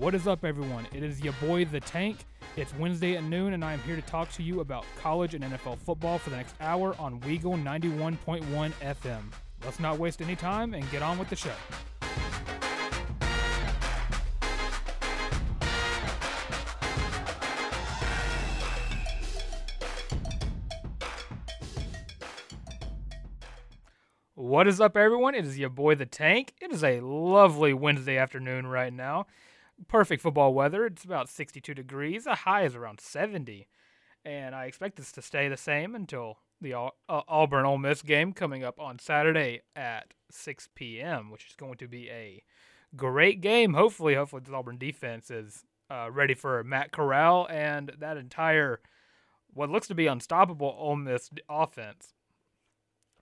What is up, everyone? It is your boy, The Tank. It's Wednesday at noon, and I am here to talk to you about college and NFL football for the next hour on Weagle 91.1 FM. Let's not waste any time and get on with the show. What is up, everyone? It is your boy, The Tank. It is a lovely Wednesday afternoon right now. Perfect football weather. It's about 62 degrees. The high is around 70. And I expect this to stay the same until the uh, Auburn Ole Miss game coming up on Saturday at 6 p.m., which is going to be a great game. Hopefully, hopefully, the Auburn defense is uh, ready for Matt Corral and that entire, what looks to be unstoppable Ole Miss offense.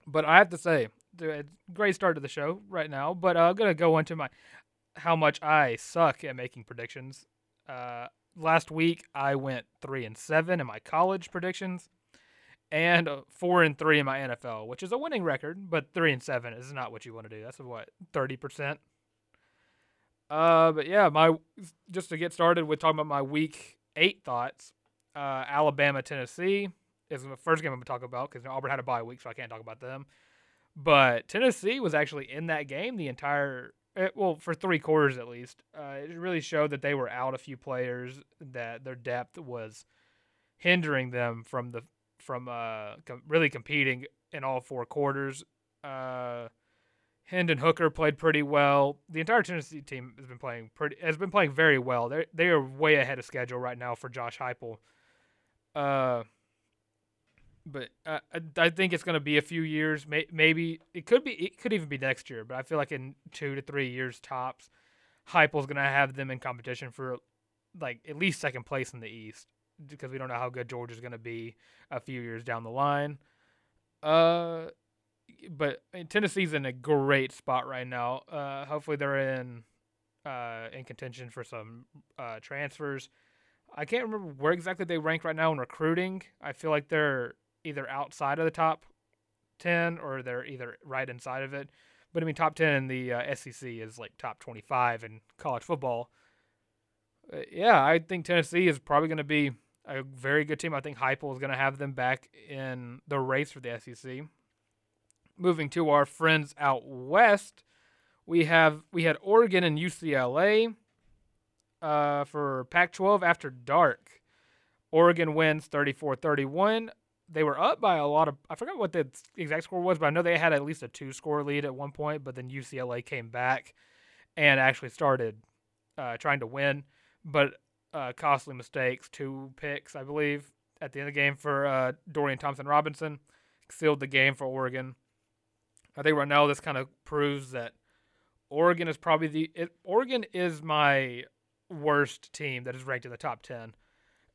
But I have to say, great start to the show right now. But uh, I'm gonna go into my how much I suck at making predictions. Uh, last week I went three and seven in my college predictions, and four and three in my NFL, which is a winning record. But three and seven is not what you want to do. That's what thirty percent. Uh, but yeah, my just to get started with talking about my week eight thoughts. Uh, Alabama, Tennessee is the first game I'm gonna talk about because Auburn had a bye week, so I can't talk about them. But Tennessee was actually in that game the entire eh, well for three quarters at least. Uh, it really showed that they were out a few players that their depth was hindering them from the from uh com- really competing in all four quarters. Uh, Hendon Hooker played pretty well. The entire Tennessee team has been playing pretty has been playing very well. They they are way ahead of schedule right now for Josh Heupel. Uh, but uh, I, think it's going to be a few years. Maybe it could be. It could even be next year. But I feel like in two to three years tops, Heupel's going to have them in competition for like at least second place in the East because we don't know how good Georgia's going to be a few years down the line. Uh, but Tennessee's in a great spot right now. Uh, hopefully they're in uh in contention for some uh transfers. I can't remember where exactly they rank right now in recruiting. I feel like they're either outside of the top 10 or they're either right inside of it. But I mean, top 10 in the uh, SEC is like top 25 in college football. Uh, yeah, I think Tennessee is probably going to be a very good team. I think Heupel is going to have them back in the race for the SEC. Moving to our friends out west, we have we had Oregon and UCLA uh, for Pac-12 after dark. Oregon wins 34-31. They were up by a lot of I forgot what the exact score was, but I know they had at least a two-score lead at one point, but then UCLA came back and actually started uh, trying to win, but uh, costly mistakes, two picks, I believe, at the end of the game for uh, Dorian Thompson Robinson sealed the game for Oregon. I think right now this kind of proves that Oregon is probably the it, Oregon is my worst team that is ranked in the top 10.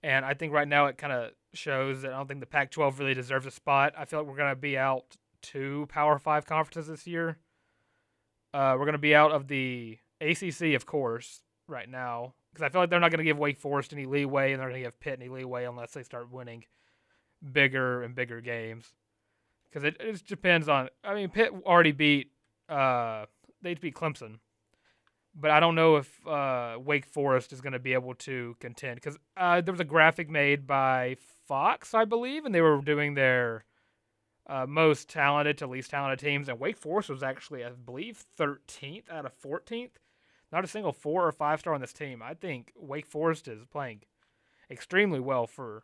And I think right now it kind of shows that I don't think the Pac 12 really deserves a spot. I feel like we're going to be out two Power 5 conferences this year. Uh, we're going to be out of the ACC, of course, right now. Because I feel like they're not going to give Wake Forest any leeway and they're going to give Pitt any leeway unless they start winning bigger and bigger games. Because it, it just depends on. I mean, Pitt already beat. Uh, they beat Clemson but I don't know if uh, Wake Forest is going to be able to contend because uh, there was a graphic made by Fox, I believe, and they were doing their uh, most talented to least talented teams, and Wake Forest was actually, I believe, 13th out of 14th. Not a single four or five star on this team. I think Wake Forest is playing extremely well for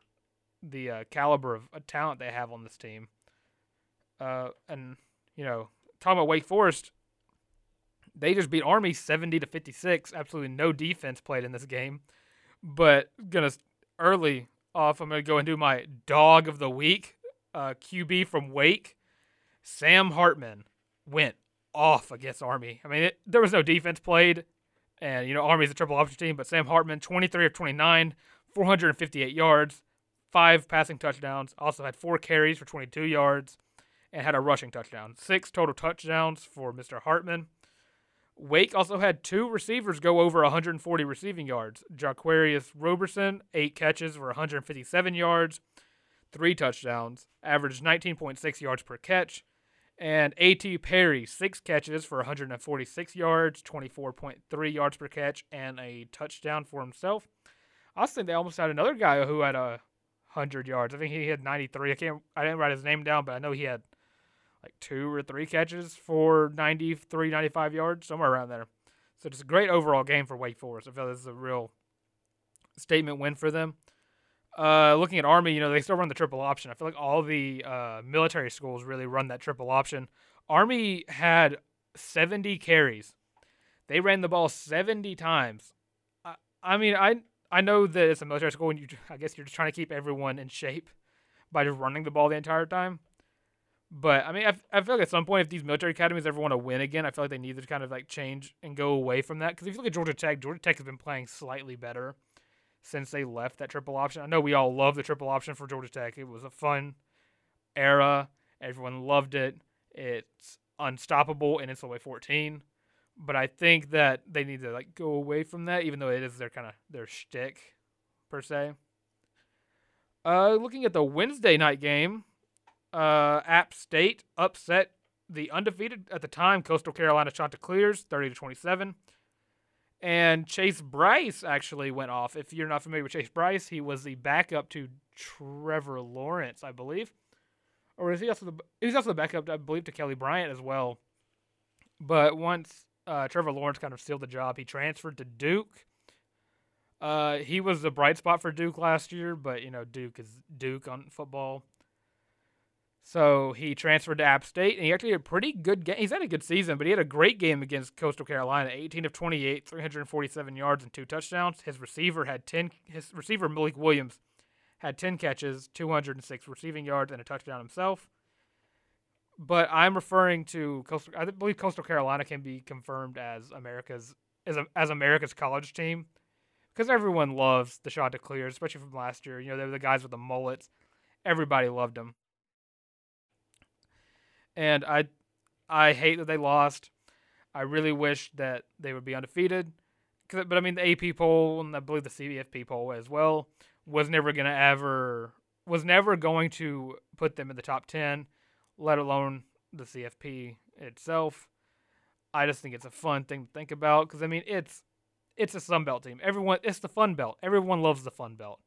the uh, caliber of uh, talent they have on this team. Uh, and you know, talking about Wake Forest, they just beat Army 70 to 56. Absolutely no defense played in this game. But gonna early off, I'm gonna go and do my dog of the week. Uh, QB from Wake, Sam Hartman went off against Army. I mean, it, there was no defense played, and you know Army's a triple option team. But Sam Hartman, 23 of 29, 458 yards, five passing touchdowns. Also had four carries for 22 yards, and had a rushing touchdown. Six total touchdowns for Mr. Hartman. Wake also had two receivers go over 140 receiving yards. Jaquarius Roberson, eight catches for 157 yards, three touchdowns, averaged 19.6 yards per catch. And A.T. Perry, six catches for 146 yards, 24.3 yards per catch, and a touchdown for himself. I thinking they almost had another guy who had a hundred yards. I think he had 93. I can't. I didn't write his name down, but I know he had like two or three catches for 93, 95 yards, somewhere around there. So it's a great overall game for Wake Forest. I feel this is a real statement win for them. Uh, looking at Army, you know, they still run the triple option. I feel like all the uh, military schools really run that triple option. Army had 70 carries. They ran the ball 70 times. I, I mean, I I know that it's a military school, and you, I guess you're just trying to keep everyone in shape by just running the ball the entire time. But I mean, I, I feel like at some point, if these military academies ever want to win again, I feel like they need to kind of like change and go away from that. Because if you look at Georgia Tech, Georgia Tech has been playing slightly better since they left that triple option. I know we all love the triple option for Georgia Tech. It was a fun era. Everyone loved it. It's unstoppable and it's NCAA 14. But I think that they need to like go away from that, even though it is their kind of their shtick per se. Uh, looking at the Wednesday night game, uh, App State upset the undefeated at the time Coastal Carolina Chanticleers, thirty to twenty-seven. And Chase Brice actually went off. If you're not familiar with Chase Brice, he was the backup to Trevor Lawrence, I believe, or is he also the he was also the backup, I believe, to Kelly Bryant as well. But once uh, Trevor Lawrence kind of sealed the job, he transferred to Duke. Uh, he was the bright spot for Duke last year, but you know Duke is Duke on football. So he transferred to App State, and he actually had a pretty good game. He's had a good season, but he had a great game against Coastal Carolina. 18 of 28, 347 yards and two touchdowns. His receiver had 10. His receiver Malik Williams had 10 catches, 206 receiving yards, and a touchdown himself. But I'm referring to Coastal. I believe Coastal Carolina can be confirmed as America's as a, as America's college team because everyone loves the Chanticleer, especially from last year. You know, they were the guys with the mullets. Everybody loved them and I I hate that they lost. I really wish that they would be undefeated. But I mean, the AP poll and I believe the CFP poll as well was never going to ever was never going to put them in the top ten, let alone the CFP itself. I just think it's a fun thing to think about because I mean it's it's a Sun Belt team. Everyone it's the Fun Belt. Everyone loves the Fun Belt,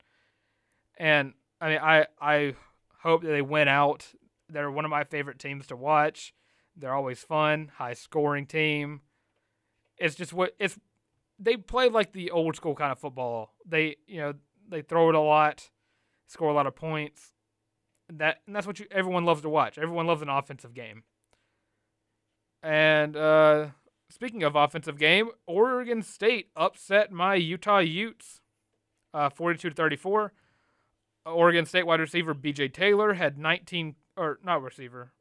and I mean I I hope that they win out they're one of my favorite teams to watch. They're always fun, high scoring team. It's just what it's they play like the old school kind of football. They, you know, they throw it a lot, score a lot of points. That and that's what you everyone loves to watch. Everyone loves an offensive game. And uh speaking of offensive game, Oregon State upset my Utah Utes uh 42 to 34. Oregon State wide receiver BJ Baylor had 19 or not receiver,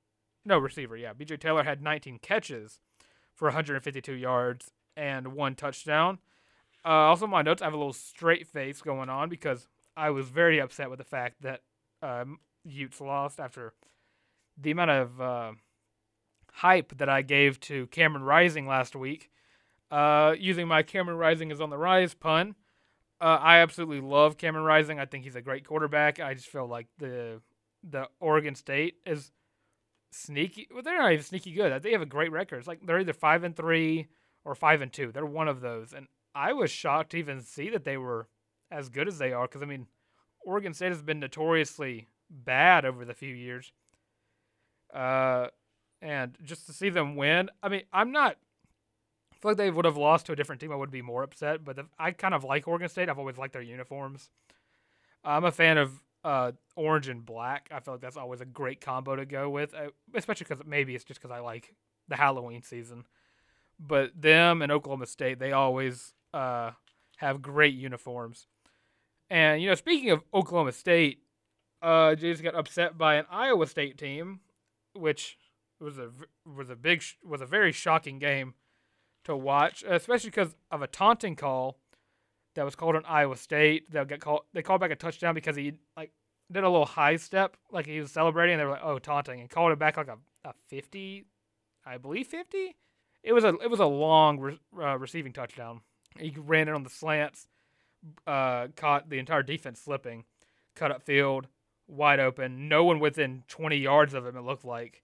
no receiver. Yeah, B.J. Baylor had 19 catches for 152 yards and one touchdown. Uh, also, my notes I have a little straight face going on because I was very upset with the fact that um, Utes lost after the amount of uh, hype that I gave to Cameron Rising last week. Uh, using my Cameron Rising is on the rise pun. Uh, I absolutely love Cameron Rising. I think he's a great quarterback. I just feel like the the Oregon State is sneaky. Well, they're not even sneaky good. They have a great record. It's like they're either five and three or five and two. They're one of those, and I was shocked to even see that they were as good as they are. Because I mean, Oregon State has been notoriously bad over the few years. Uh, and just to see them win, I mean, I'm not. I feel like they would have lost to a different team. I would be more upset, but the, I kind of like Oregon State. I've always liked their uniforms. I'm a fan of uh, orange and black. I feel like that's always a great combo to go with, uh, especially because maybe it's just because I like the Halloween season. But them and Oklahoma State, they always uh, have great uniforms. And you know, speaking of Oklahoma State, uh, got upset by an Iowa State team, which was a was a big was a very shocking game to watch, especially because of a taunting call that was called on Iowa State. They'll get called. They called back a touchdown because he like did a little high step, like he was celebrating. And they were like, "Oh, taunting," and called it back like a, a fifty, I believe fifty. It was a it was a long re- uh, receiving touchdown. He ran it on the slants, uh, caught the entire defense slipping, cut up field, wide open, no one within twenty yards of him. It looked like.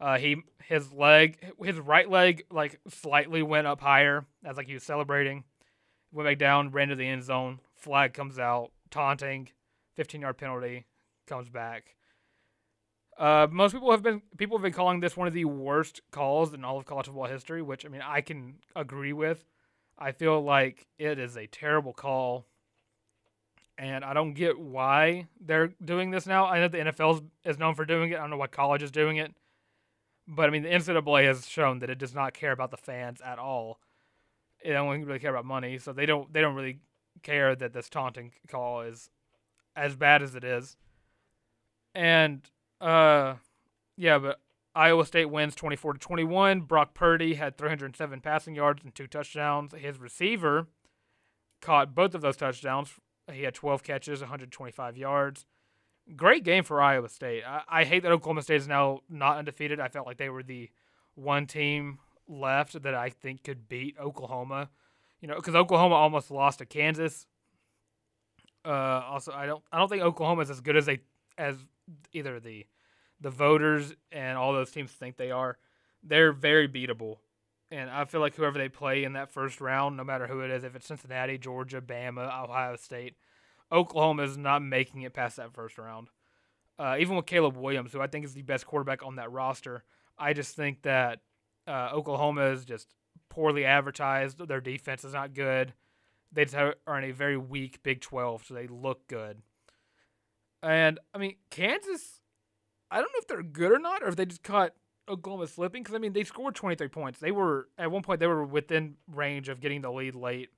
Uh, he his leg, his right leg, like slightly went up higher as like he was celebrating. Went back down, ran to the end zone. Flag comes out, taunting, 15 yard penalty, comes back. Uh, most people have been people have been calling this one of the worst calls in all of college football history, which I mean I can agree with. I feel like it is a terrible call, and I don't get why they're doing this now. I know the NFL is known for doing it. I don't know why college is doing it, but I mean the NCAA has shown that it does not care about the fans at all. It only really care about money, so they don't they don't really care that this taunting call is as bad as it is. And uh, yeah, but Iowa State wins 24 to 21. Brock Purdy had 307 passing yards and two touchdowns. His receiver caught both of those touchdowns. He had 12 catches, 125 yards. Great game for Iowa State. I, I hate that Oklahoma State is now not undefeated. I felt like they were the one team left that I think could beat Oklahoma. You know, because Oklahoma almost lost to Kansas. Uh, also, I don't I don't think Oklahoma is as good as they as either the the voters and all those teams think they are. They're very beatable. And I feel like whoever they play in that first round, no matter who it is, if it's Cincinnati, Georgia, Bama, Ohio State, Oklahoma is not making it past that first round. Uh, even with Caleb Williams, who I think is the best quarterback on that roster, I just think that uh, Oklahoma is just poorly advertised. Their defense is not good. They just are in a very weak Big 12, so they look good. And I mean, Kansas, I don't know if they're good or not, or if they just caught Oklahoma slipping. Because I mean, they scored 23 points. They were at one point they were within range of getting the lead late,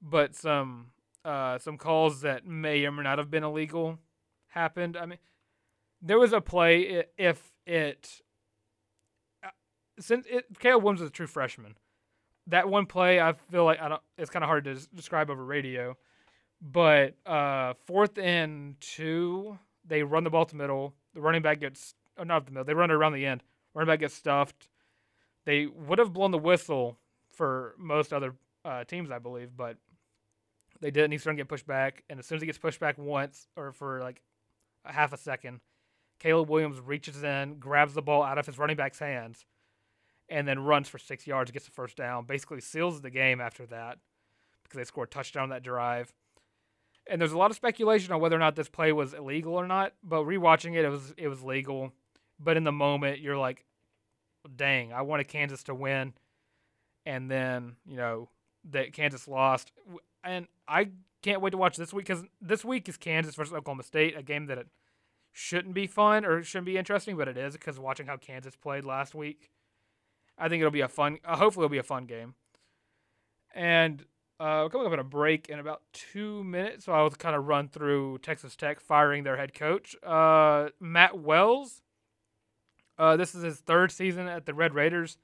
but some uh, some calls that may or may not have been illegal happened. I mean, there was a play if it since it Caleb Williams is a true freshman. That one play, I feel like I don't. It's kind of hard to describe over radio but uh, fourth and two, they run the ball to middle. The running back gets oh, not the middle. They run it around the end. Running back gets stuffed. They would have blown the whistle for most other uh, teams, I believe, but they didn't. He's starting to get pushed back, and as soon as he gets pushed back once or for like a half a second, Caleb Williams reaches in, grabs the ball out of his running back's hands, and then runs for six yards, gets the first down. Basically seals the game after that because they scored a touchdown on that drive and there's a lot of speculation on whether or not this play was illegal or not. But rewatching it, it was it was legal. But in the moment, you're like, "Dang, I wanted Kansas to win," and then you know that Kansas lost, and I can't wait to watch this week because this week is Kansas versus Oklahoma State, a game that it shouldn't be fun or shouldn't be interesting, but it is because watching how Kansas played last week, I think it'll be a fun. Uh, hopefully, it'll be a fun game. And uh, we're coming up on a break in about two minutes, so I'll kind of run through Texas Tech firing their head coach, uh, Matt Wells. Uh, this is his third season at the Red Raiders.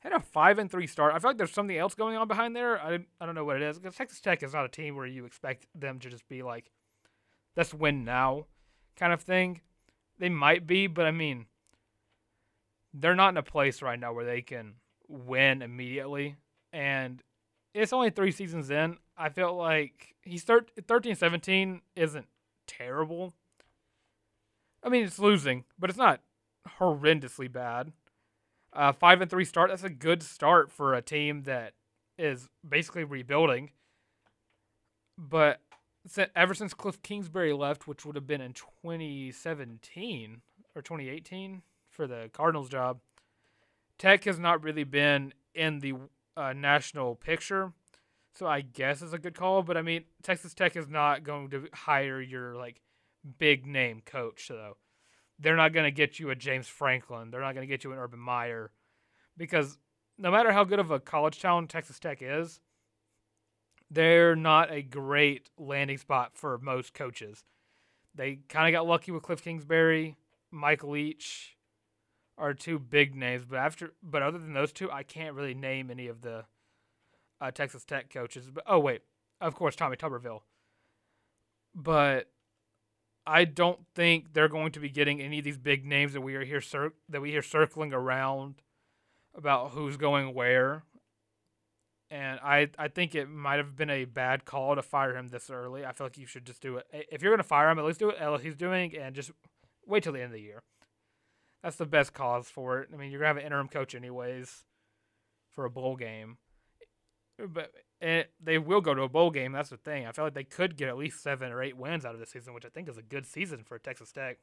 Had a five and three start. I feel like there's something else going on behind there. I I don't know what it is because Texas Tech is not a team where you expect them to just be like, let's win now, kind of thing. They might be, but I mean, they're not in a place right now where they can win immediately. And it's only three seasons in. I feel like he's thir- 13 17 isn't terrible. I mean, it's losing, but it's not horrendously bad. Uh, five and three start. That's a good start for a team that is basically rebuilding. But ever since Cliff Kingsbury left, which would have been in 2017 or 2018 for the Cardinals job, Tech has not really been in the uh, national picture. So I guess it's a good call, but I mean Texas Tech is not going to hire your like big name coach though. They're not going to get you a James Franklin. They're not going to get you an Urban Meyer because no matter how good of a college town Texas Tech is, they're not a great landing spot for most coaches. They kind of got lucky with Cliff Kingsbury, Mike Leach, are two big names, but after but other than those two, I can't really name any of the uh, Texas Tech coaches. But oh wait, of course Tommy Tuberville. But I don't think they're going to be getting any of these big names that we are here cir- that we hear circling around about who's going where. And I, I think it might have been a bad call to fire him this early. I feel like you should just do it. If you're going to fire him, at least do what LSU's doing and just wait till the end of the year That's the best cause for it. I mean, you're gonna have an interim coach anyways for a bowl game, but and they will go to a bowl game. That's the thing. I feel like they could get at least seven or eight wins out of this season, which I think is a good season for Texas Tech.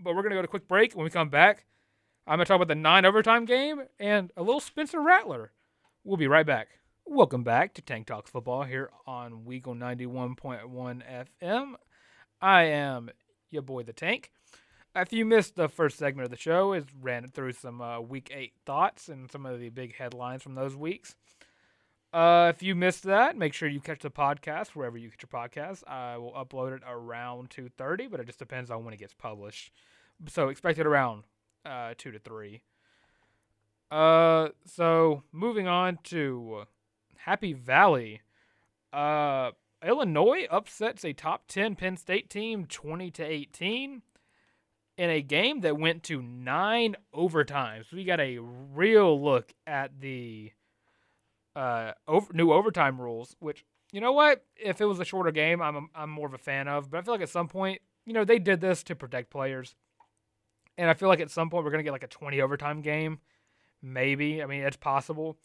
But we're gonna go to a quick break. When we come back, I'm gonna talk about the nine overtime game and a little Spencer Rattler. We'll be right back. Welcome back to Tank Talks Football here on Weagle 91.1 FM. I am your boy, the Tank. If you missed the first segment of the show, it ran through some uh, week eight thoughts and some of the big headlines from those weeks. Uh, if you missed that, make sure you catch the podcast wherever you get your podcast. I will upload it around 2.30, but it just depends on when it gets published. So expect it around uh, 2 to 3. Uh, so moving on to Happy Valley. Uh, Illinois upsets a top 10 Penn State team 20 to 18 in a game that went to nine overtimes. We got a real look at the uh, over, new overtime rules, which you know what? If it was a shorter game, I'm a, I'm more of a fan of. But I feel like at some point, you know, they did this to protect players, and I feel like at some point we're gonna get like a 20 overtime game, maybe. I mean, it's possible.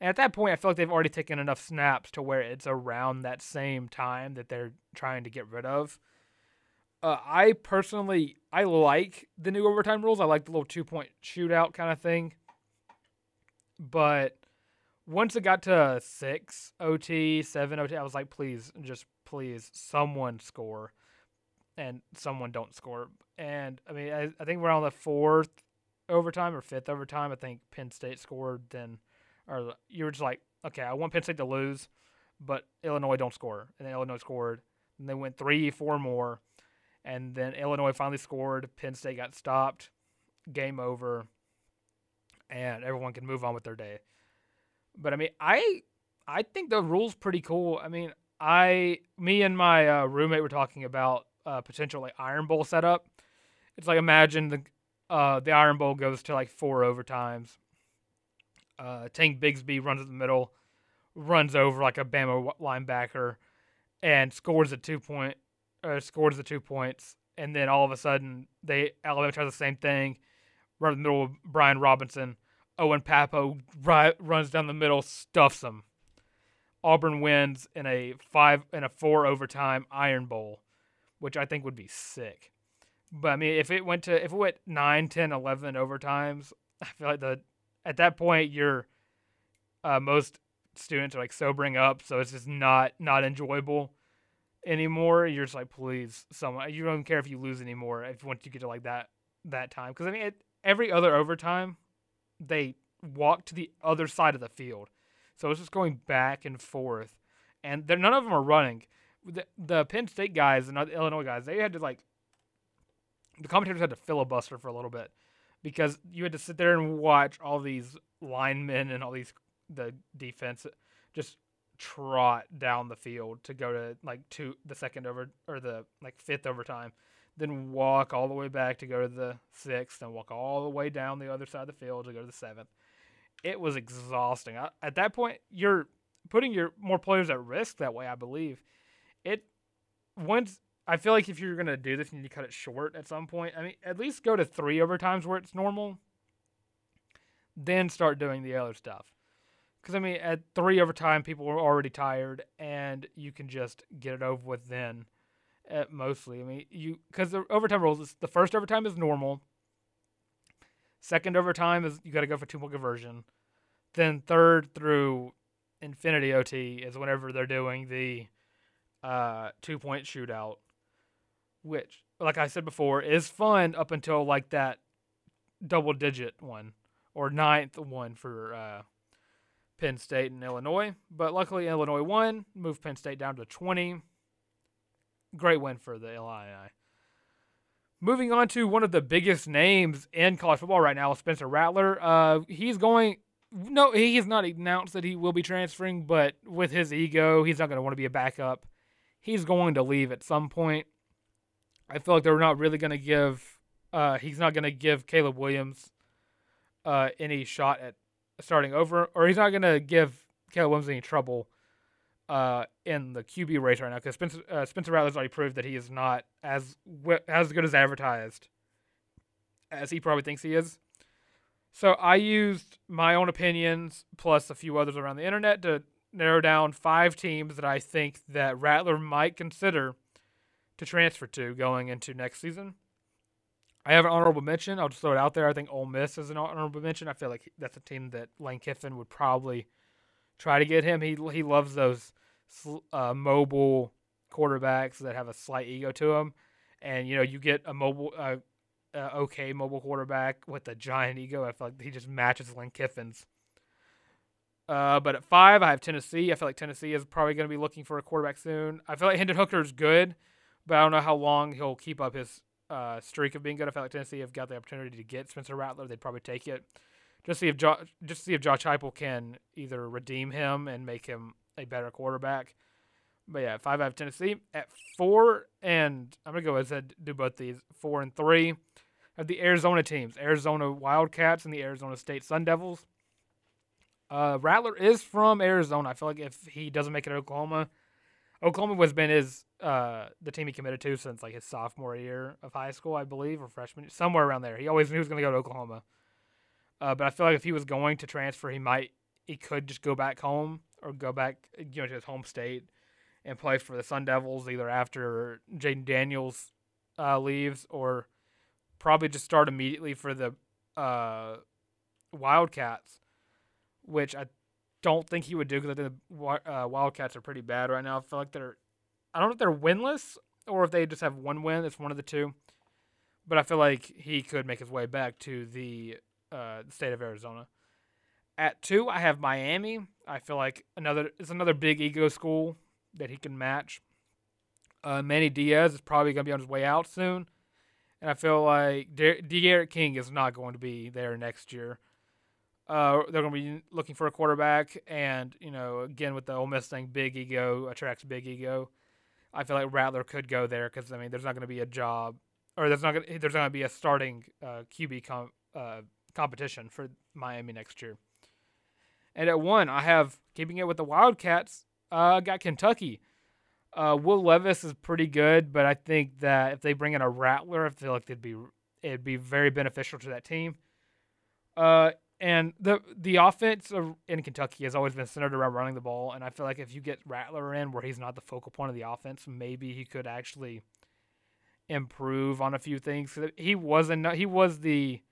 And at that point, I feel like they've already taken enough snaps to where it's around that same time that they're trying to get rid of. Uh, I personally, I like the new overtime rules. I like the little two point shootout kind of thing. But once it got to six OT, seven OT, I was like, please, just please, someone score, and someone don't score. And I mean, I, I think we're on the fourth overtime or fifth overtime. I think Penn State scored. Then, or you were just like, okay, I want Penn State to lose, but Illinois don't score, and then Illinois scored, and they went three, four more, and then Illinois finally scored. Penn State got stopped. Game over, and everyone can move on with their day. But I mean, I I think the rule's pretty cool. I mean, I me and my uh, roommate were talking about uh, potential like Iron Bowl setup. It's like imagine the uh, the Iron Bowl goes to like four overtimes. Uh, Tank Bigsby runs in the middle, runs over like a Bama linebacker, and scores a two point, uh, scores the two points, and then all of a sudden they Alabama tries the same thing, right in the middle of Brian Robinson, Owen Pappoe ri- runs down the middle, stuffs him. Auburn wins in a five in a four overtime Iron Bowl, which I think would be sick. But I mean, if it went to if it went 9, 10, 11 overtimes, I feel like the at that point you're uh, most students are like sobering up, so it's just not not enjoyable anymore. You're just like, please, someone. You don't care if you lose anymore. If once you get to like that that time, because I mean, it, every other overtime they walk to the other side of the field. So it's just going back and forth, and none of them are running. The, the Penn State guys and the Illinois guys, they had to like the commentators had to filibuster for a little bit because you had to sit there and watch all these linemen and all these the defense just trot down the field to go to like two the second over or the like fifth overtime then walk all the way back to go to the sixth, and walk all the way down the other side of the field to go to the seventh. It was exhausting. I, at that point, you're putting your more players at risk that way. I believe it. Once I feel like if you're gonna do this, you need to cut it short at some point. I mean, at least go to three overtimes where it's normal. Then start doing the other stuff. Because I mean, at three overtime, people are already tired, and you can just get it over with then uh, mostly. I mean, you because the overtime rules is the first overtime is normal. Second overtime is you got to go for two point conversion. Then third through infinity OT is whenever they're doing the uh, two point shootout, which, like I said before, is fun up until like that double digit one or ninth one for uh, Penn State and Illinois. But luckily, Illinois won, moved Penn State down to 20 great win for the Illini. Moving on to one of the biggest names in college football right now, Spencer Rattler. Uh, he's going. No, he has not announced that he will be transferring, but with his ego, he's not going to want to be a backup. He's going to leave at some point. I feel like they're not really going to give. Uh, he's not going to give Caleb Williams uh, any shot at starting over, or he's not going to give Caleb Williams any trouble uh, in the QB race right now because Spencer, uh, Spencer Rattler's already proved that he is not as as good as advertised as he probably thinks he is. So I used my own opinions plus a few others around the internet to narrow down five teams that I think that Rattler might consider to transfer to going into next season. I have an honorable mention. I'll just throw it out there. I think Ole Miss is an honorable mention. I feel like that's a team that Lane Kiffin would probably try to get him. He he loves those uh, mobile quarterbacks that have a slight ego to them, and you know you get a mobile, uh, uh, okay mobile quarterback with a giant ego. I feel like he just matches Lane Kiffin's. Uh, but at five, I have Tennessee. I feel like Tennessee is probably going to be looking for a quarterback soon. I feel like Hendon Hooker is good, but I don't know how long he'll keep up his uh, streak of being good. I feel like Tennessee have got the opportunity to get Spencer Rattler. They'd probably take it. Just see if jo- just see if Josh Heupel can either redeem him and make him a better quarterback. But yeah, five out of Tennessee at four, and I'm gonna go ahead and do both these four and three. Of the Arizona teams, Arizona Wildcats and the Arizona State Sun Devils. Uh, Rattler is from Arizona. I feel like if he doesn't make it to Oklahoma, Oklahoma has been his uh, the team he committed to since like his sophomore year of high school, I believe, or freshman, somewhere around there. He always knew he was going to go to Oklahoma. Uh, but I feel like if he was going to transfer, he might he could just go back home or go back you know to his home state and play for the Sun Devils either after Jayden Daniels uh, leaves or probably just start immediately for the uh, Wildcats, which I don't think he would do because I think the uh, Wildcats are pretty bad right now. I feel like they're, I don't know if they're winless or if they just have one win. It's one of the two. But I feel like he could make his way back to the, uh, state of Arizona. At two, I have Miami. I feel like another it's another big ego school that he can match. Uh, Manny Diaz is probably going to be on his way out soon, and I feel like De- King is not going to be there next year. Uh, they're going to be looking for a quarterback, and you know, again with the Ole Miss thing, big ego attracts big ego. I feel like Rattler could go there because I mean, there's not going to be a job, or there's not going there's going to be a starting uh, QB com- uh, competition for Miami next year. And at one, I have keeping it with the Wildcats. Uh, got Kentucky. Uh, Will Levis is pretty good, but I think that if they bring in a Rattler, I feel like it'd be it'd be very beneficial to that team. Uh, and the the offense in Kentucky has always been centered around running the ball, and I feel like if you get Rattler in, where he's not the focal point of the offense, maybe he could actually improve on a few things. He wasn't he was the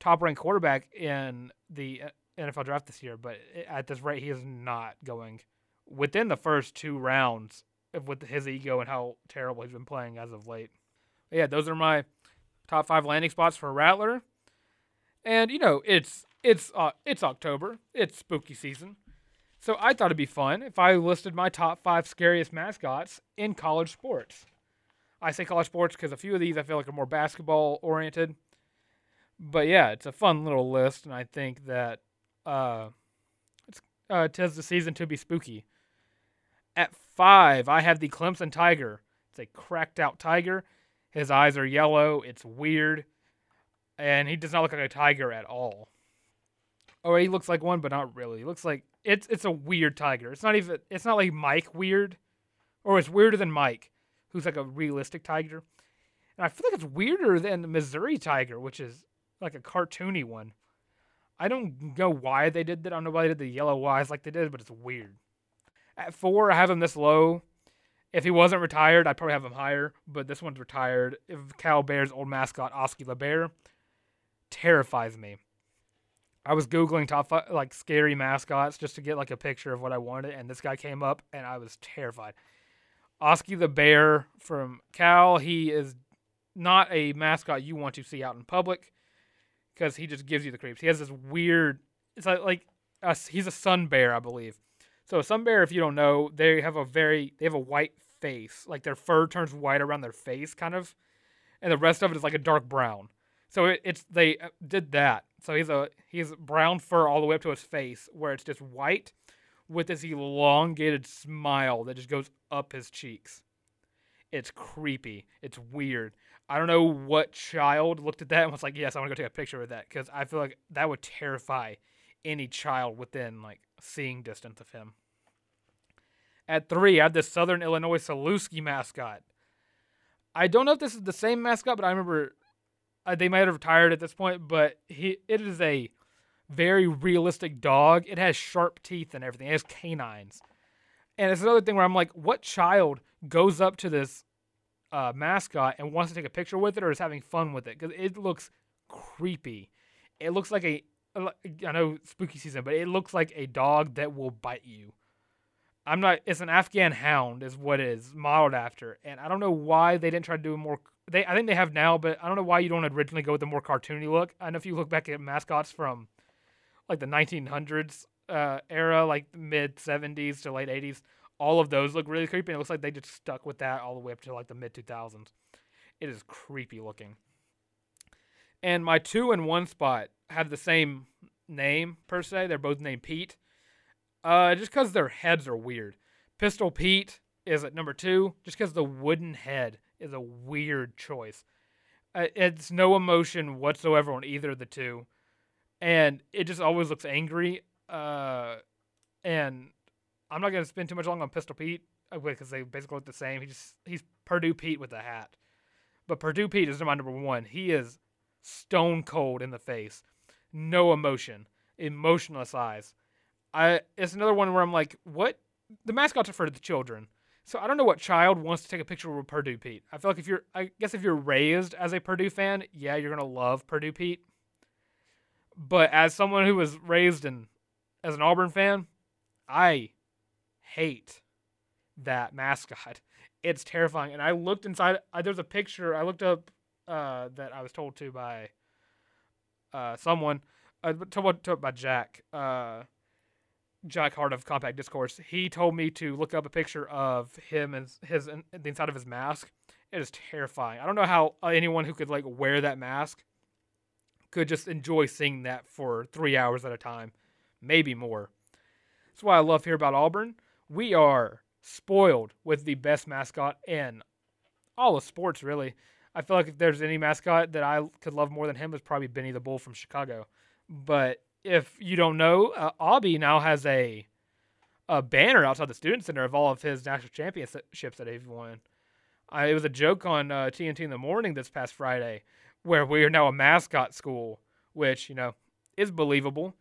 top ranked quarterback in the uh, NFL draft this year, but at this rate, he is not going within the first two rounds with his ego and how terrible he's been playing as of late. But yeah, those are my top five landing spots for Rattler. And you know, it's it's uh, it's October, it's spooky season, so I thought it'd be fun if I listed my top five scariest mascots in college sports. I say college sports because a few of these I feel like are more basketball oriented. But yeah, it's a fun little list, and I think that uh, it's uh, tis the season to be spooky. At five, I have the Clemson Tiger. It's a cracked out tiger. His eyes are yellow. It's weird, and he does not look like a tiger at all. Or he looks like one, but not really. He looks like it's it's a weird tiger. It's not even. It's not like Mike weird, or it's weirder than Mike, who's like a realistic tiger. And I feel like it's weirder than the Missouri tiger, which is like a cartoony one. I don't know why they did that. I don't know why they did the yellow eyes like they did, but it's weird. At four, I have him this low. If he wasn't retired, I'd probably have him higher, but this one's retired. If Cal Bears old mascot Oski LeBear terrifies me. I was googling top five, like scary mascots just to get like a picture of what I wanted, and this guy came up, and I was terrified. Oski the bear from Cal. He is not a mascot you want to see out in public because he just gives you the creeps. He has this weird. It's like like a, he's a sun bear, I believe. So a sun bear, if you don't know, they have a very they have a white face. Like their fur turns white around their face, kind of, and the rest of it is like a dark brown. So it, it's they uh, did that. So he's a he's brown fur all the way up to his face, where it's just white with this elongated smile that just goes up his cheeks. It's creepy. It's weird. I don't know what child looked at that and was like, "Yes, I want to go take a picture of that," because I feel like that would terrify any child within like seeing distance of him. At three, I had the Southern Illinois Saluki mascot. I don't know if this is the same mascot, but I remember uh, they might have retired at this point, but he it is a very realistic dog. It has sharp teeth and everything. It has canines, and it's another thing where I'm like, what child goes up to this uh, mascot and wants to take a picture with it or is having fun with it? Because it looks creepy. It looks like a I know spooky season, but it looks like a dog that will bite you. I'm not. It's an Afghan hound, is what it is modeled after, and I don't know why they didn't try to do a more. They I think they have now, but I don't know why you don't originally go with a more cartoony look. I know if you look back at mascots from like the 1900s uh, era, like mid 70s to late 80s, all of those look really creepy. And it looks like they just stuck with that all the way up to like the mid 2000s. It is creepy looking. And my two and one spot have the same name per se. They're both named Pete. Uh, just because their heads are weird. Pistol Pete is at number two, just because the wooden head is a weird choice. Uh, it's no emotion whatsoever on either of the two, and it just always looks angry. Uh, and I'm not gonna spend too much long on Pistol Pete because uh, they basically look the same. He just he's Purdue Pete with a hat, but Purdue Pete is my number one. He is stone cold in the face, no emotion, emotionless eyes. I it's another one where I'm like, what? The mascots are for the children. So I don't know what child wants to take a picture with Purdue Pete. I feel like if you're, I guess if you're raised as a Purdue fan, yeah, you're gonna love Purdue Pete. But as someone who was raised in, as an Auburn fan, I hate that mascot. It's terrifying. And I looked inside. I, there's a picture. I looked up uh, that I was told to by uh, someone. Uh, told, told by Jack. Uh, Jack Hart of Compact Discourse, he told me to look up a picture of him and his the inside of his mask. It is terrifying. I don't know how uh, anyone who could like wear that mask could just enjoy seeing that for three hours at a time, maybe more. That's why I love here about Auburn. We are spoiled with the best mascot in all of sports, really. I feel like if there's any mascot that I could love more than him, it's probably Benny the Bull from Chicago. But if you don't know, uh, Aubie now has a a banner outside the student center of all of his national championships that he's won. Uh, it was a joke on uh, TNT in the morning this past Friday, where we are now a mascot school, which you know is believable.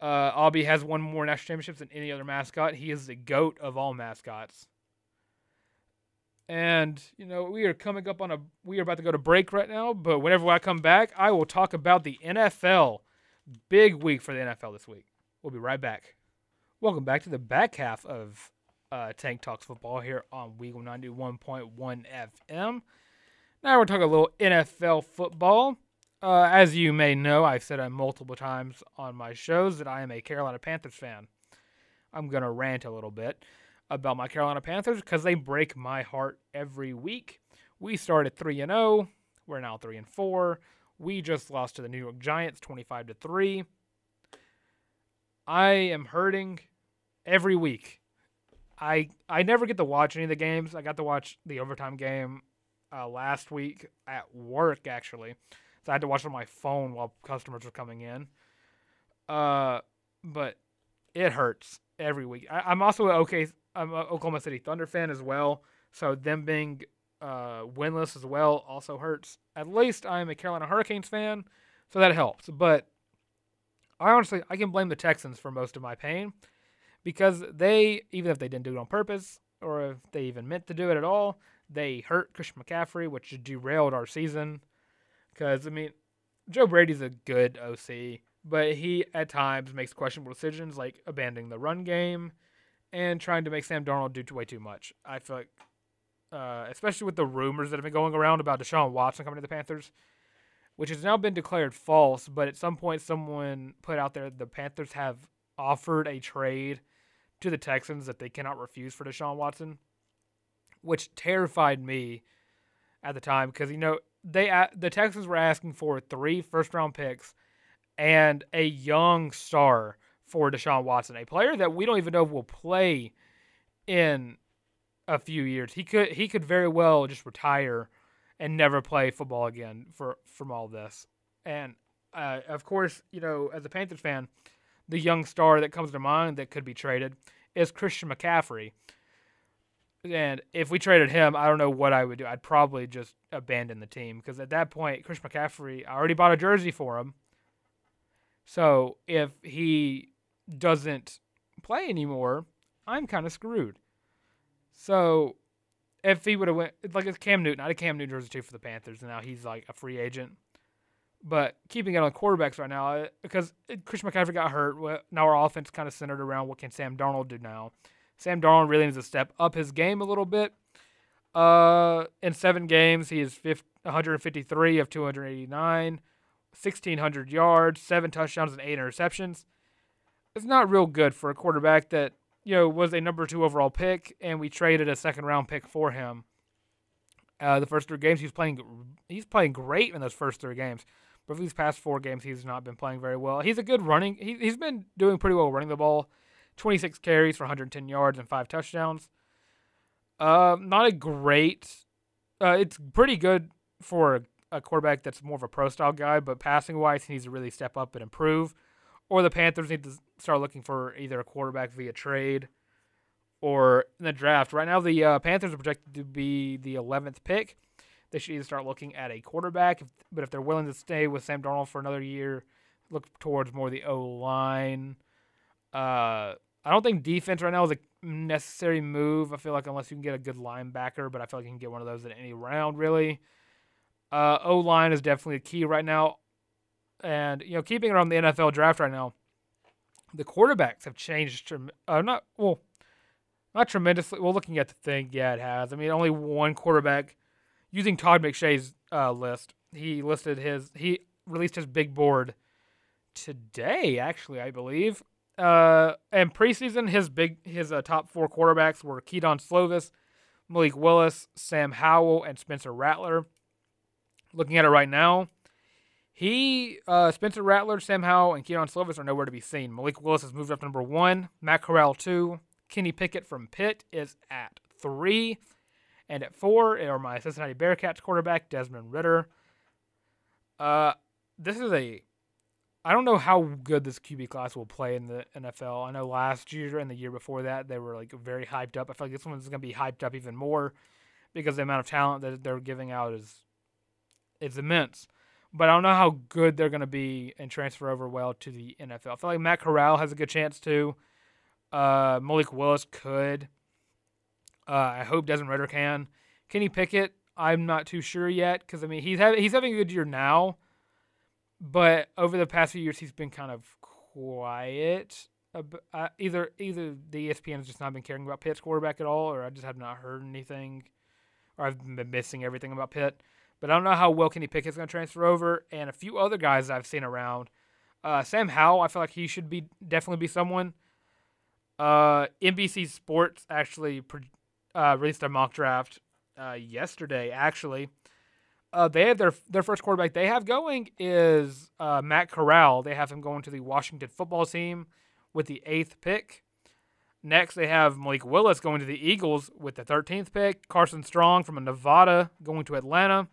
Uh, Aubie has won more national championships than any other mascot. He is the goat of all mascots. And you know we are coming up on a we are about to go to break right now, but whenever I come back, I will talk about the NFL Big week for the NFL this week. We'll be right back. Welcome back to the back half of uh, Tank Talks Football here on Weagle 91.1 FM. Now we're talking a little NFL football. Uh, as you may know, I've said multiple times on my shows that I am a Carolina Panthers fan. I'm going to rant a little bit about my Carolina Panthers because they break my heart every week. We started 3 and 0. We're now 3 and 4. We just lost to the New York Giants 25 to 3. I am hurting every week. I I never get to watch any of the games. I got to watch the overtime game uh, last week at work actually. So I had to watch it on my phone while customers were coming in. Uh, but it hurts every week. I, am also an okay. I'm a Oklahoma City Thunder fan as well. So them being uh, winless as well also hurts. At least I'm a Carolina Hurricanes fan, so that helps. But I honestly I can blame the Texans for most of my pain because they even if they didn't do it on purpose or if they even meant to do it at all, they hurt Christian McCaffrey, which derailed our season. Because I mean, Joe Brady's a good OC, but he at times makes questionable decisions like abandoning the run game and trying to make Sam Darnold do way too much. I feel like uh, especially with the rumors that have been going around about Deshaun Watson coming to the Panthers, which has now been declared false. But at some point, someone put out there the Panthers have offered a trade to the Texans that they cannot refuse for Deshaun Watson, which terrified me at the time because you know they the Texans were asking for three first round picks and a young star for Deshaun Watson, a player that we don't even know will play in a few years. He could he could very well just retire and never play football again for from all this. And uh, of course, you know, as a Panthers fan, the young star that comes to mind that could be traded is Christian McCaffrey. And if we traded him, I don't know what I would do. I'd probably just abandon the team because at that point, Chris McCaffrey, I already bought a jersey for him. So if he doesn't play anymore, I'm kind of screwed. So if he would have went it's like it's Cam Newton, I had Cam Newton jersey too for the Panthers, and now he's like a free agent. But keeping it on quarterbacks right now, because Chris McCaffrey got hurt, now our offense kind of centered around what can Sam Darnold do now. Sam Darnold really needs to step up his game a little bit. Uh, in seven games, he is 153 of 289, 1,600 yards, seven touchdowns, and eight interceptions. It's not real good for a quarterback that you know was a number two overall pick, and we traded a second round pick for him. Uh, the first three games, he's playing. He's playing great in those first three games. But for these past four games, he's not been playing very well. He's a good running. He, he's been doing pretty well running the ball. 26 carries for 110 yards and five touchdowns. Uh, not a great. Uh, it's pretty good for a, a, quarterback that's more of a pro style guy, but passing wise, he needs to really step up and improve. Or the Panthers need to start looking for either a quarterback via trade or in the draft. Right now, the uh, Panthers are projected to be the 11th pick they should either start looking at a quarterback, but if they're willing to stay with Sam Darnold for another year, look towards more the O line. Uh, I don't think defense right now is a necessary move. I feel like unless you can get a good linebacker, but I feel like you can get one of those in any round really. Uh, o line is definitely a key right now, and you know keeping around the NFL draft right now, the quarterbacks have changed. Uh, not well, not tremendously. Well, looking at the thing, yeah, it has. I mean, only one quarterback using Todd McShay's uh, list, he listed his he released his big board today, actually, I believe. Uh, and preseason, his big his uh, top four quarterbacks were Kedon Slovis, Malik Willis, Sam Howell, and Spencer Rattler. Looking at it right now, he uh, Spencer Rattler, Sam Howell, and Kedon Slovis are nowhere to be seen. Malik Willis has moved up to number one. Matt Corral two. Kenny Pickett from Pitt is at three. And at four are my Cincinnati Bearcats quarterback, Desmond Ridder. Uh, this is a. I don't know how good this QB class will play in the NFL. I know last year and the year before that they were like very hyped up. I feel like this one's going to be hyped up even more because the amount of talent that they're giving out is it's immense. But I don't know how good they're going to be and transfer over well to the NFL. I feel like Matt Corral has a good chance to. Uh, Malik Willis could. Uh, I hope Desmond Ridder can. Kenny Pickett, I'm not too sure yet because I mean he's having he's having a good year now, but over the past few years he's been kind of quiet. Uh, either either the ESPN has just not been caring about Pitt's quarterback at all, or I just have not heard anything, or I've been missing everything about Pitt. But I don't know how well Kenny Pickett's going to transfer over, and a few other guys I've seen around. Uh, Sam Howell, I feel like he should be definitely be someone. Uh, NBC Sports actually uh, released their mock draft uh, yesterday. Actually, uh, they have their their first quarterback they have going is uh, Matt Corral. They have him going to the Washington football team with the eighth pick. Next, they have Malik Willis going to the Eagles with the 13th pick. Carson Strong from Nevada going to Atlanta.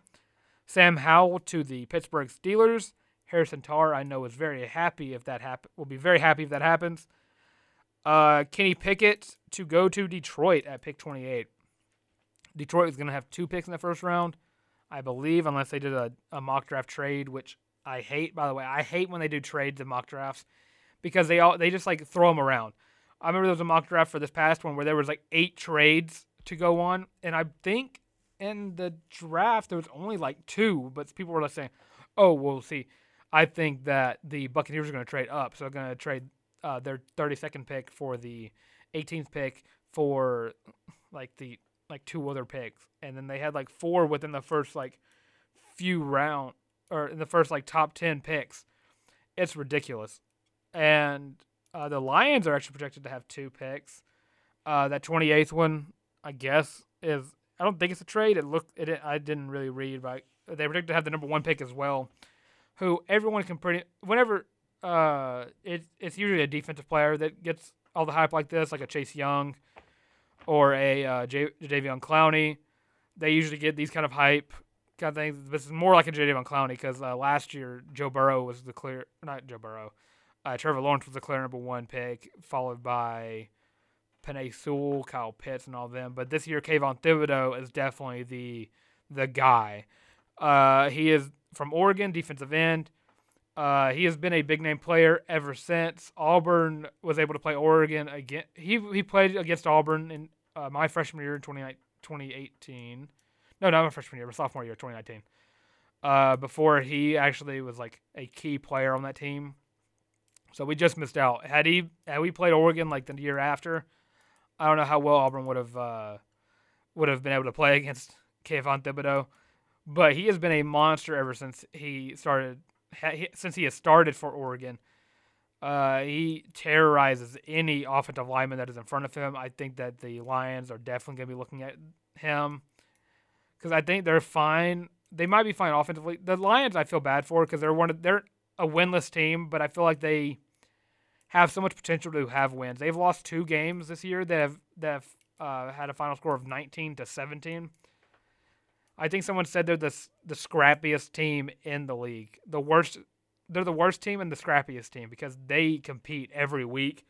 Sam Howell to the Pittsburgh Steelers. Harrison Tarr, I know, is very happy if that happen. Will be very happy if that happens. Uh, Kenny Pickett to go to Detroit at pick 28. Detroit is going to have two picks in the first round, I believe, unless they did a, a mock draft trade, which I hate. By the way, I hate when they do trades and mock drafts because they all they just like throw them around. I remember there was a mock draft for this past one where there was like eight trades to go on, and I think in the draft there was only like two, but people were like saying, "Oh, we'll see, I think that the Buccaneers are going to trade up, so they're going to trade uh, their 32nd pick for the 18th pick for like the like two other picks, and then they had like four within the first like few round or in the first like top 10 picks. It's ridiculous, and uh, the Lions are actually projected to have two picks. Uh, that 28th one, I guess, is I don't think it's a trade. It looked it. I didn't really read, but they projected to have the number one pick as well. Who everyone can pretty whenever uh, it, it's usually a defensive player that gets all the hype like this, like a Chase Young or a uh, J- Jadeveon Clowney. They usually get these kind of hype kind of things. This is more like a Jadeveon Clowney because uh, last year Joe Burrow was the clear, not Joe Burrow, uh, Trevor Lawrence was the clear number one pick, followed by Penei Sewell, Kyle Pitts, and all them. But this year, Kayvon Thibodeaux is definitely the the guy. Uh, he is from Oregon, defensive end. Uh, he has been a big name player ever since Auburn was able to play Oregon again. He he played against Auburn in uh, my freshman year in 2018. No, not my freshman year, but sophomore year, 2019. Uh, before he actually was like a key player on that team. So we just missed out. Had he had we played Oregon like the year after, I don't know how well Auburn would have uh, would have been able to play against Kayvon Thibodeaux. But he has been a monster ever since he started since he has started for Oregon. Uh, he terrorizes any offensive lineman that is in front of him. I think that the Lions are definitely going to be looking at him because I think they're fine. They might be fine offensively. The Lions, I feel bad for because they're one of they're a winless team, but I feel like they have so much potential to have wins. They've lost two games this year that have that have uh, had a final score of 19 to 17. I think someone said they're the the scrappiest team in the league. The worst. They're the worst team and the scrappiest team because they compete every week,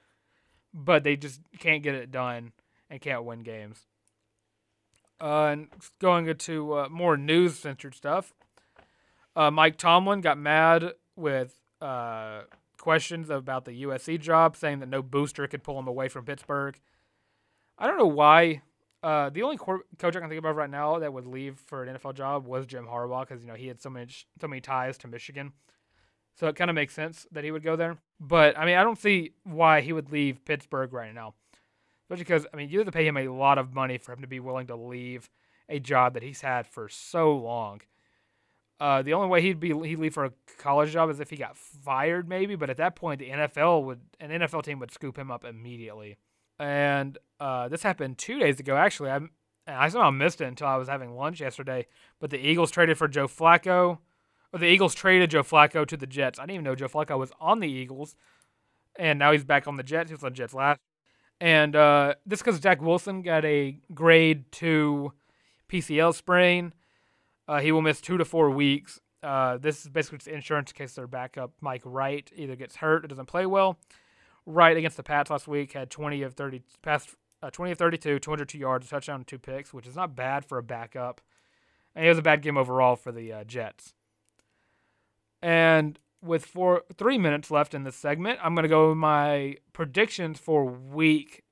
but they just can't get it done and can't win games. Uh, and going into uh, more news centered stuff, uh, Mike Tomlin got mad with uh, questions about the USC job, saying that no booster could pull him away from Pittsburgh. I don't know why uh, the only coach I can think of right now that would leave for an NFL job was Jim Harbaugh because you know he had so much so many ties to Michigan, so it kind of makes sense that he would go there. But I mean, I don't see why he would leave Pittsburgh right now, especially because I mean you have to pay him a lot of money for him to be willing to leave a job that he's had for so long. Uh, the only way he'd be he'd leave for a college job is if he got fired, maybe. But at that point, the NFL would an NFL team would scoop him up immediately and uh, this happened two days ago. Actually, I I somehow missed it until I was having lunch yesterday. But the Eagles traded for Joe Flacco. Or the Eagles traded Joe Flacco to the Jets. I didn't even know Joe Flacco was on the Eagles, and now he's back on the Jets. He was on the Jets last. And uh, this because Zach Wilson got a grade two PCL sprain. Uh, he will miss two to four weeks. Uh, this is basically just insurance in case their backup Mike Wright either gets hurt or doesn't play well. Wright against the Pats last week had 20 of 30 past uh, 20 of 32, 202 yards, a touchdown, and two picks, which is not bad for a backup. And it was a bad game overall for the uh, Jets. And with four three minutes left in this segment, I'm going to go my predictions for week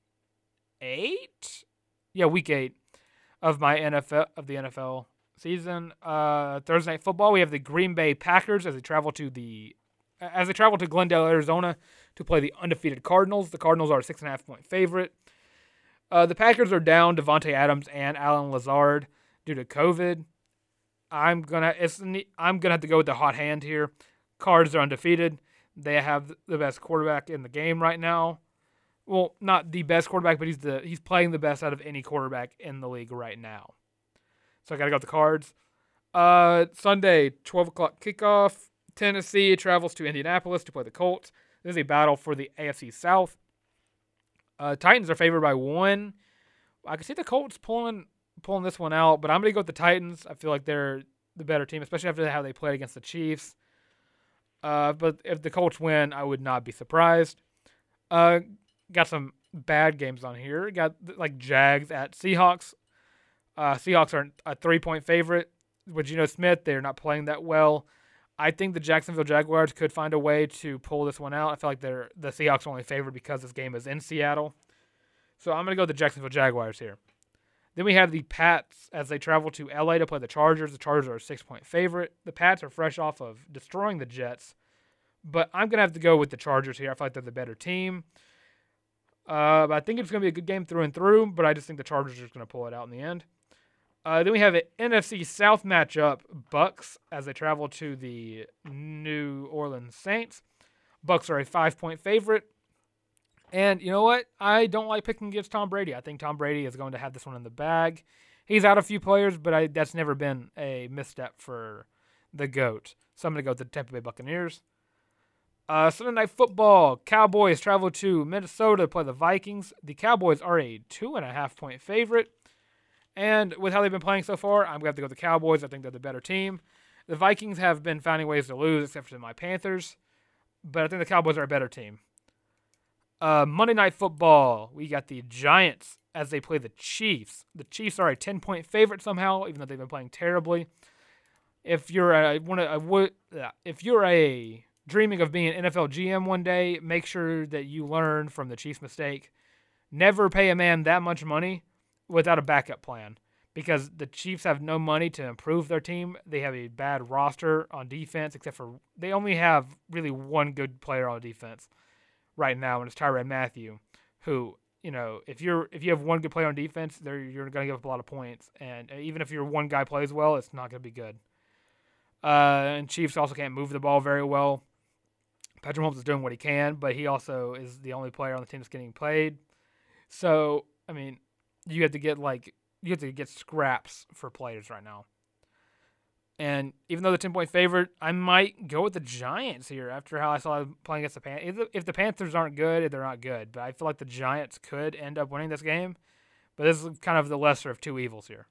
eight. Yeah, week eight of my NFL of the NFL season. Uh, Thursday night football, we have the Green Bay Packers as they travel to the as they travel to Glendale, Arizona to play the undefeated Cardinals. The Cardinals are a six and a half point favorite. Uh, the Packers are down Davante Adams and Allen Lazard due to COVID. I'm gonna it's I'm gonna have to go with the hot hand here. Cards are undefeated. They have the best quarterback in the game right now. Well, not the best quarterback, but he's the he's playing the best out of any quarterback in the league right now. So I gotta go with the cards. Uh, Sunday, twelve o'clock kickoff. Tennessee travels to Indianapolis to play the Colts. This is a battle for the AFC South. Uh, Titans are favored by one. I can see the Colts pulling pulling this one out, but I'm gonna go with the Titans. I feel like they're the better team, especially after how they played against the Chiefs. Uh, but if the Colts win, I would not be surprised. Uh, got some bad games on here. Got like Jags at Seahawks. Uh, Seahawks are a three point favorite. With Geno Smith, they're not playing that well. I think the Jacksonville Jaguars could find a way to pull this one out. I feel like they're the Seahawks are only favored because this game is in Seattle. So I'm going to go with the Jacksonville Jaguars here. Then we have the Pats as they travel to LA to play the Chargers. The Chargers are a six point favorite. The Pats are fresh off of destroying the Jets. But I'm going to have to go with the Chargers here. I feel like they're the better team. Uh, I think it's going to be a good game through and through, but I just think the Chargers are going to pull it out in the end. Uh, then we have an NFC South matchup: Bucs as they travel to the New Orleans Saints. Bucs are a five-point favorite, and you know what? I don't like picking against Tom Brady. I think Tom Brady is going to have this one in the bag. He's out a few players, but I, that's never been a misstep for the goat. So I'm going to go with the Tampa Bay Buccaneers. Uh, Sunday Night Football: Cowboys travel to Minnesota to play the Vikings. The Cowboys are a two and a half point favorite. And with how they've been playing so far, I'm going to have to go with the Cowboys. I think they're the better team. The Vikings have been finding ways to lose, except for my Panthers. But I think the Cowboys are a better team. Uh, Monday Night Football, we got the Giants as they play the Chiefs. The Chiefs are a 10 point favorite somehow, even though they've been playing terribly. If you're a, one a, if you're a dreaming of being an NFL GM one day, make sure that you learn from the Chiefs' mistake. Never pay a man that much money without a backup plan because the Chiefs have no money to improve their team. They have a bad roster on defense, except for they only have really one good player on defense right now, and it's Tyrann Mathieu, who you know if you're if you have one good player on defense, there you're going to give up a lot of points, and even if your one guy plays well, it's not going to be good. Uh, and Chiefs also can't move the ball very well. Patrick Mahomes is doing what he can, but he also is the only player on the team that's getting played. So I mean, you have to get like you have to get scraps for players right now. And even though the 10 point favorite, I might go with the Giants here after how I saw them playing against the Panthers. If the Panthers aren't good, they're not good. But I feel like the Giants could end up winning this game. But this is kind of the lesser of two evils here.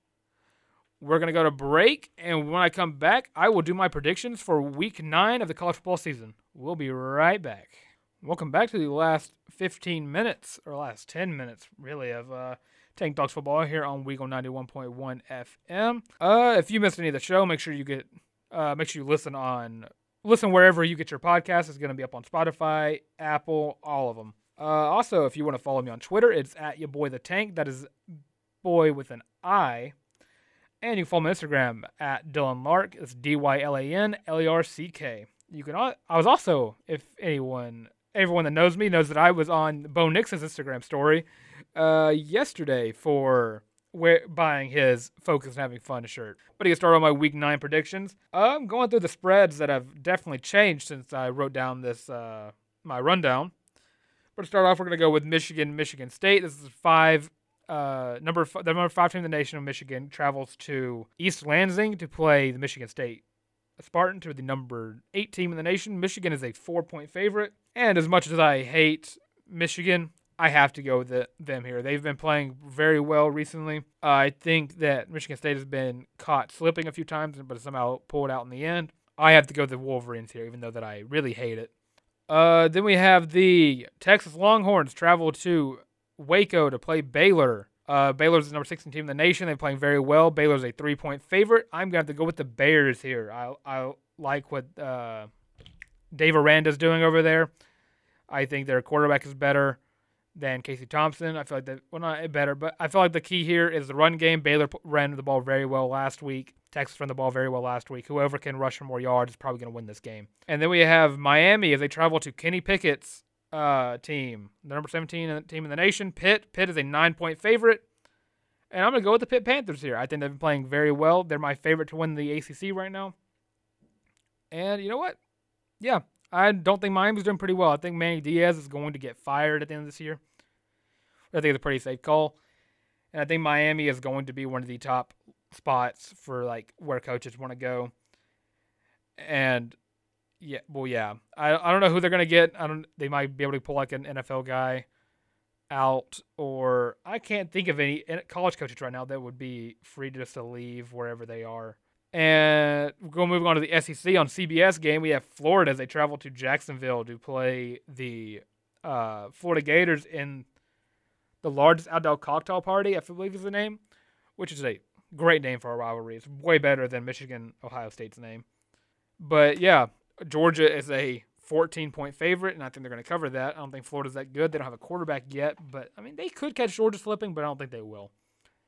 We're to go to break. And when I come back, I will do my predictions for week nine of the college football season. We'll be right back. Welcome back to the last 15 minutes, or last 10 minutes, really, of uh, Tank Talks Football here on Weagle 91.1 FM. Uh, if you missed any of the show, make sure you get, uh, make sure you listen on, listen wherever you get your podcast. It's going to be up on Spotify, Apple, all of them. Uh, also, if you want to follow me on Twitter, it's at your boy the tank. That is boy with an I. And you can follow me on Instagram at Dylan Lerck. It's D Y L A N L E R C K. You can. I was also, if anyone, everyone that knows me knows that I was on Bo Nix's Instagram story uh, yesterday for wear, buying his Focus and Having Fun shirt. But get started on my Week 9 predictions, I'm going through the spreads that have definitely changed since I wrote down this uh, my rundown. But to start off, we're going to go with Michigan, Michigan State. This is five. Uh, number f- the number five team in the nation of Michigan travels to East Lansing to play the Michigan State Spartan to the number eight team in the nation. Michigan is a four point favorite, and as much as I hate Michigan, I have to go with the, them here. They've been playing very well recently. Uh, I think that Michigan State has been caught slipping a few times, but somehow pulled out in the end. I have to go with the Wolverines here, even though that I really hate it. Uh, then we have the Texas Longhorns travel to Waco to play Baylor. Uh, Baylor's the number 16 team in the nation. They're playing very well. Baylor's a three point favorite. I'm going to have to go with the Bears here. I, I like what uh, Dave Aranda's doing over there. I think their quarterback is better than Casey Thompson. I feel like that, well, not better, but I feel like the key here is the run game. Baylor ran the ball very well last week. Texas ran the ball very well last week. Whoever can rush for more yards is probably going to win this game. And then we have Miami as they travel to Kenny Pickett's uh, team, the number 17 team in the nation. Pitt. Pitt is a nine point favorite. And I'm going to go with the Pitt Panthers here. I think they've been playing very well. They're my favorite to win the ACC right now. And you know what? Yeah, I don't think Miami's doing pretty well. I think Manny Diaz is going to get fired at the end of this year. I think it's a pretty safe call. And I think Miami is going to be one of the top spots for like where coaches want to go. And yeah, well, yeah, I I don't know who they're gonna get. I don't. They might be able to pull like an NFL guy out, or I can't think of any college coaches right now that would be free just to leave wherever they are. And we're going to move on to the SEC on CBS game. We have Florida as they travel to Jacksonville to play the uh, Florida Gators in the largest outdoor cocktail party, I believe is the name, which is a great name for a rivalry. It's way better than Michigan Ohio State's name. But yeah, Georgia is a 14 point favorite, and I think they're going to cover that. I don't think Florida's that good. They don't have a quarterback yet, but I mean, they could catch Georgia slipping, but I don't think they will.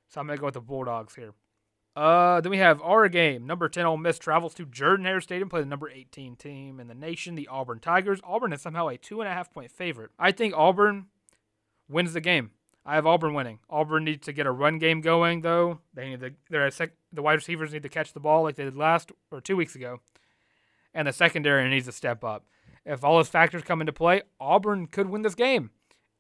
So I'm going to go with the Bulldogs here. Uh, then we have our game. Number 10 Ole Miss travels to Jordan Hare Stadium, play the number 18 team in the nation, the Auburn Tigers. Auburn is somehow a two and a half point favorite. I think Auburn wins the game. I have Auburn winning. Auburn needs to get a run game going, though. They need to. Their sec, the wide receivers need to catch the ball like they did last or two weeks ago, and the secondary needs to step up. If all those factors come into play, Auburn could win this game,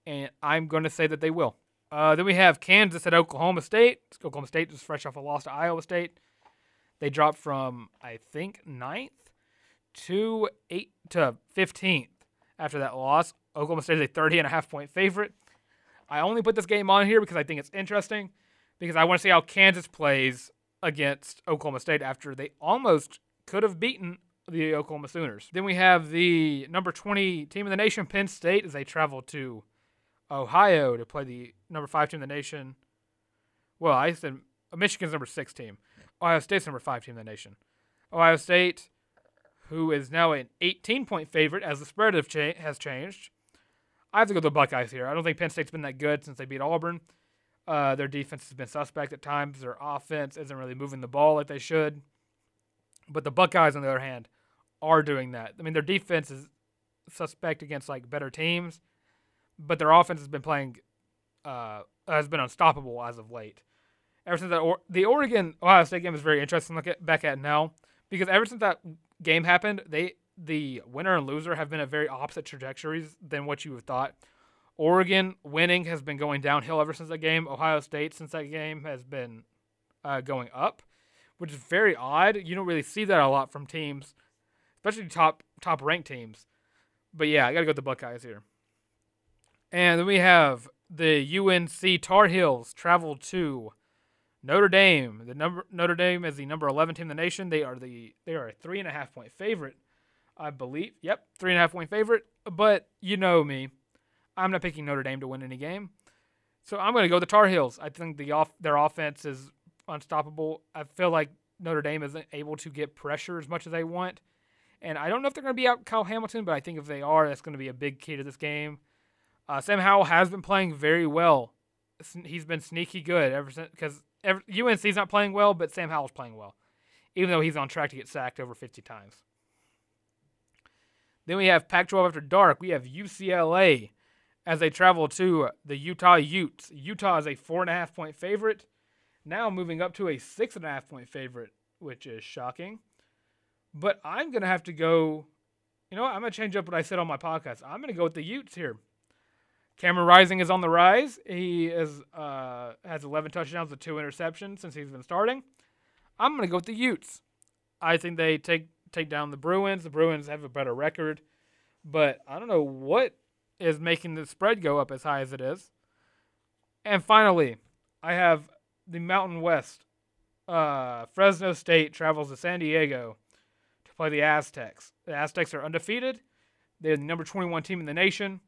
and I'm going to say that they will. Uh, then we have Kansas at Oklahoma State. Oklahoma State just fresh off a loss to Iowa State. They dropped from I think ninth to eight to fifteenth after that loss. Oklahoma State is a 30 and a half point favorite. I only put this game on here because I think it's interesting because I want to see how Kansas plays against Oklahoma State after they almost could have beaten the Oklahoma Sooners. Then we have the number 20 team in the nation, Penn State, as they travel to Ohio to play the number five team in the nation. Well, I said Michigan's number six team. Ohio State's number five team in the nation. Ohio State, who is now an 18 point favorite as the spread have cha- has changed. I have to go with the Buckeyes here. I don't think Penn State's been that good since they beat Auburn. Uh, their defense has been suspect at times. Their offense isn't really moving the ball like they should. But the Buckeyes, on the other hand, are doing that. I mean, their defense is suspect against like better teams, but their offense has been playing, uh, has been unstoppable as of late. Ever since that, or- the Oregon Ohio State game is very interesting to look at back at now because ever since that game happened, they the winner and loser have been at very opposite trajectories than what you would thought. Oregon winning has been going downhill ever since that game. Ohio State since that game has been uh, going up, which is very odd. You don't really see that a lot from teams, especially top top ranked teams. But yeah, I gotta go with the Buckeyes here. And then we have the UNC Tar Heels travel to Notre Dame. The number Notre Dame is the number eleven team in the nation. They are the they are a three and a half point favorite, I believe. Yep, three and a half point favorite. But you know me, I'm not picking Notre Dame to win any game. So I'm going to go the Tar Heels. I think the off their offense is unstoppable. I feel like Notre Dame isn't able to get pressure as much as they want. And I don't know if they're going to be out Kyle Hamilton, but I think if they are, that's going to be a big key to this game. Uh, Sam Howell has been playing very well. He's been sneaky good ever since because UNC's not playing well, but Sam Howell's playing well, even though he's on track to get sacked over 50 times. Then we have Pac-12 after dark. We have UCLA as they travel to the Utah Utes. Utah is a four and a half point favorite, now moving up to a six and a half point favorite, which is shocking. But I'm gonna have to go. You know what? I'm gonna change up what I said on my podcast. I'm gonna go with the Utes here. Cameron Rising is on the rise. He is uh, has 11 touchdowns with two interceptions since he's been starting. I'm gonna go with the Utes. I think they take take down the Bruins. The Bruins have a better record, but I don't know what is making the spread go up as high as it is. And finally, I have the Mountain West. Uh, Fresno State travels to San Diego to play the Aztecs. The Aztecs are undefeated. They're the number 21 team in the nation.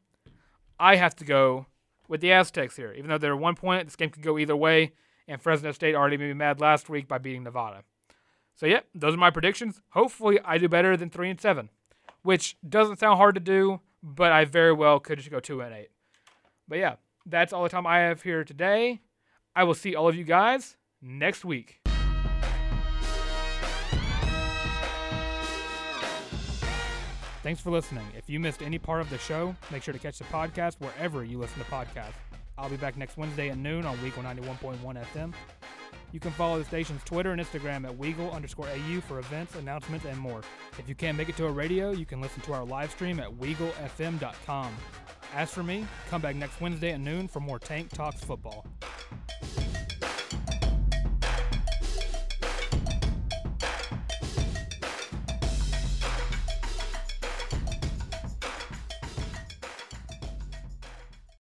I have to go with the Aztecs here. Even though they're one point, this game could go either way. And Fresno State already made me mad last week by beating Nevada. So yeah, those are my predictions. Hopefully, I do better than three and seven, which doesn't sound hard to do, but I very well could just go two and eight. But yeah, that's all the time I have here today. I will see all of you guys next week. Thanks for listening. If you missed any part of the show, make sure to catch the podcast wherever you listen to podcasts. I'll be back next Wednesday at noon on Weagle 91.1 FM. You can follow the station's Twitter and Instagram at Weagle underscore AU for events, announcements, and more. If you can't make it to a radio, you can listen to our live stream at WeagleFM.com. As for me, come back next Wednesday at noon for more Tank Talks football.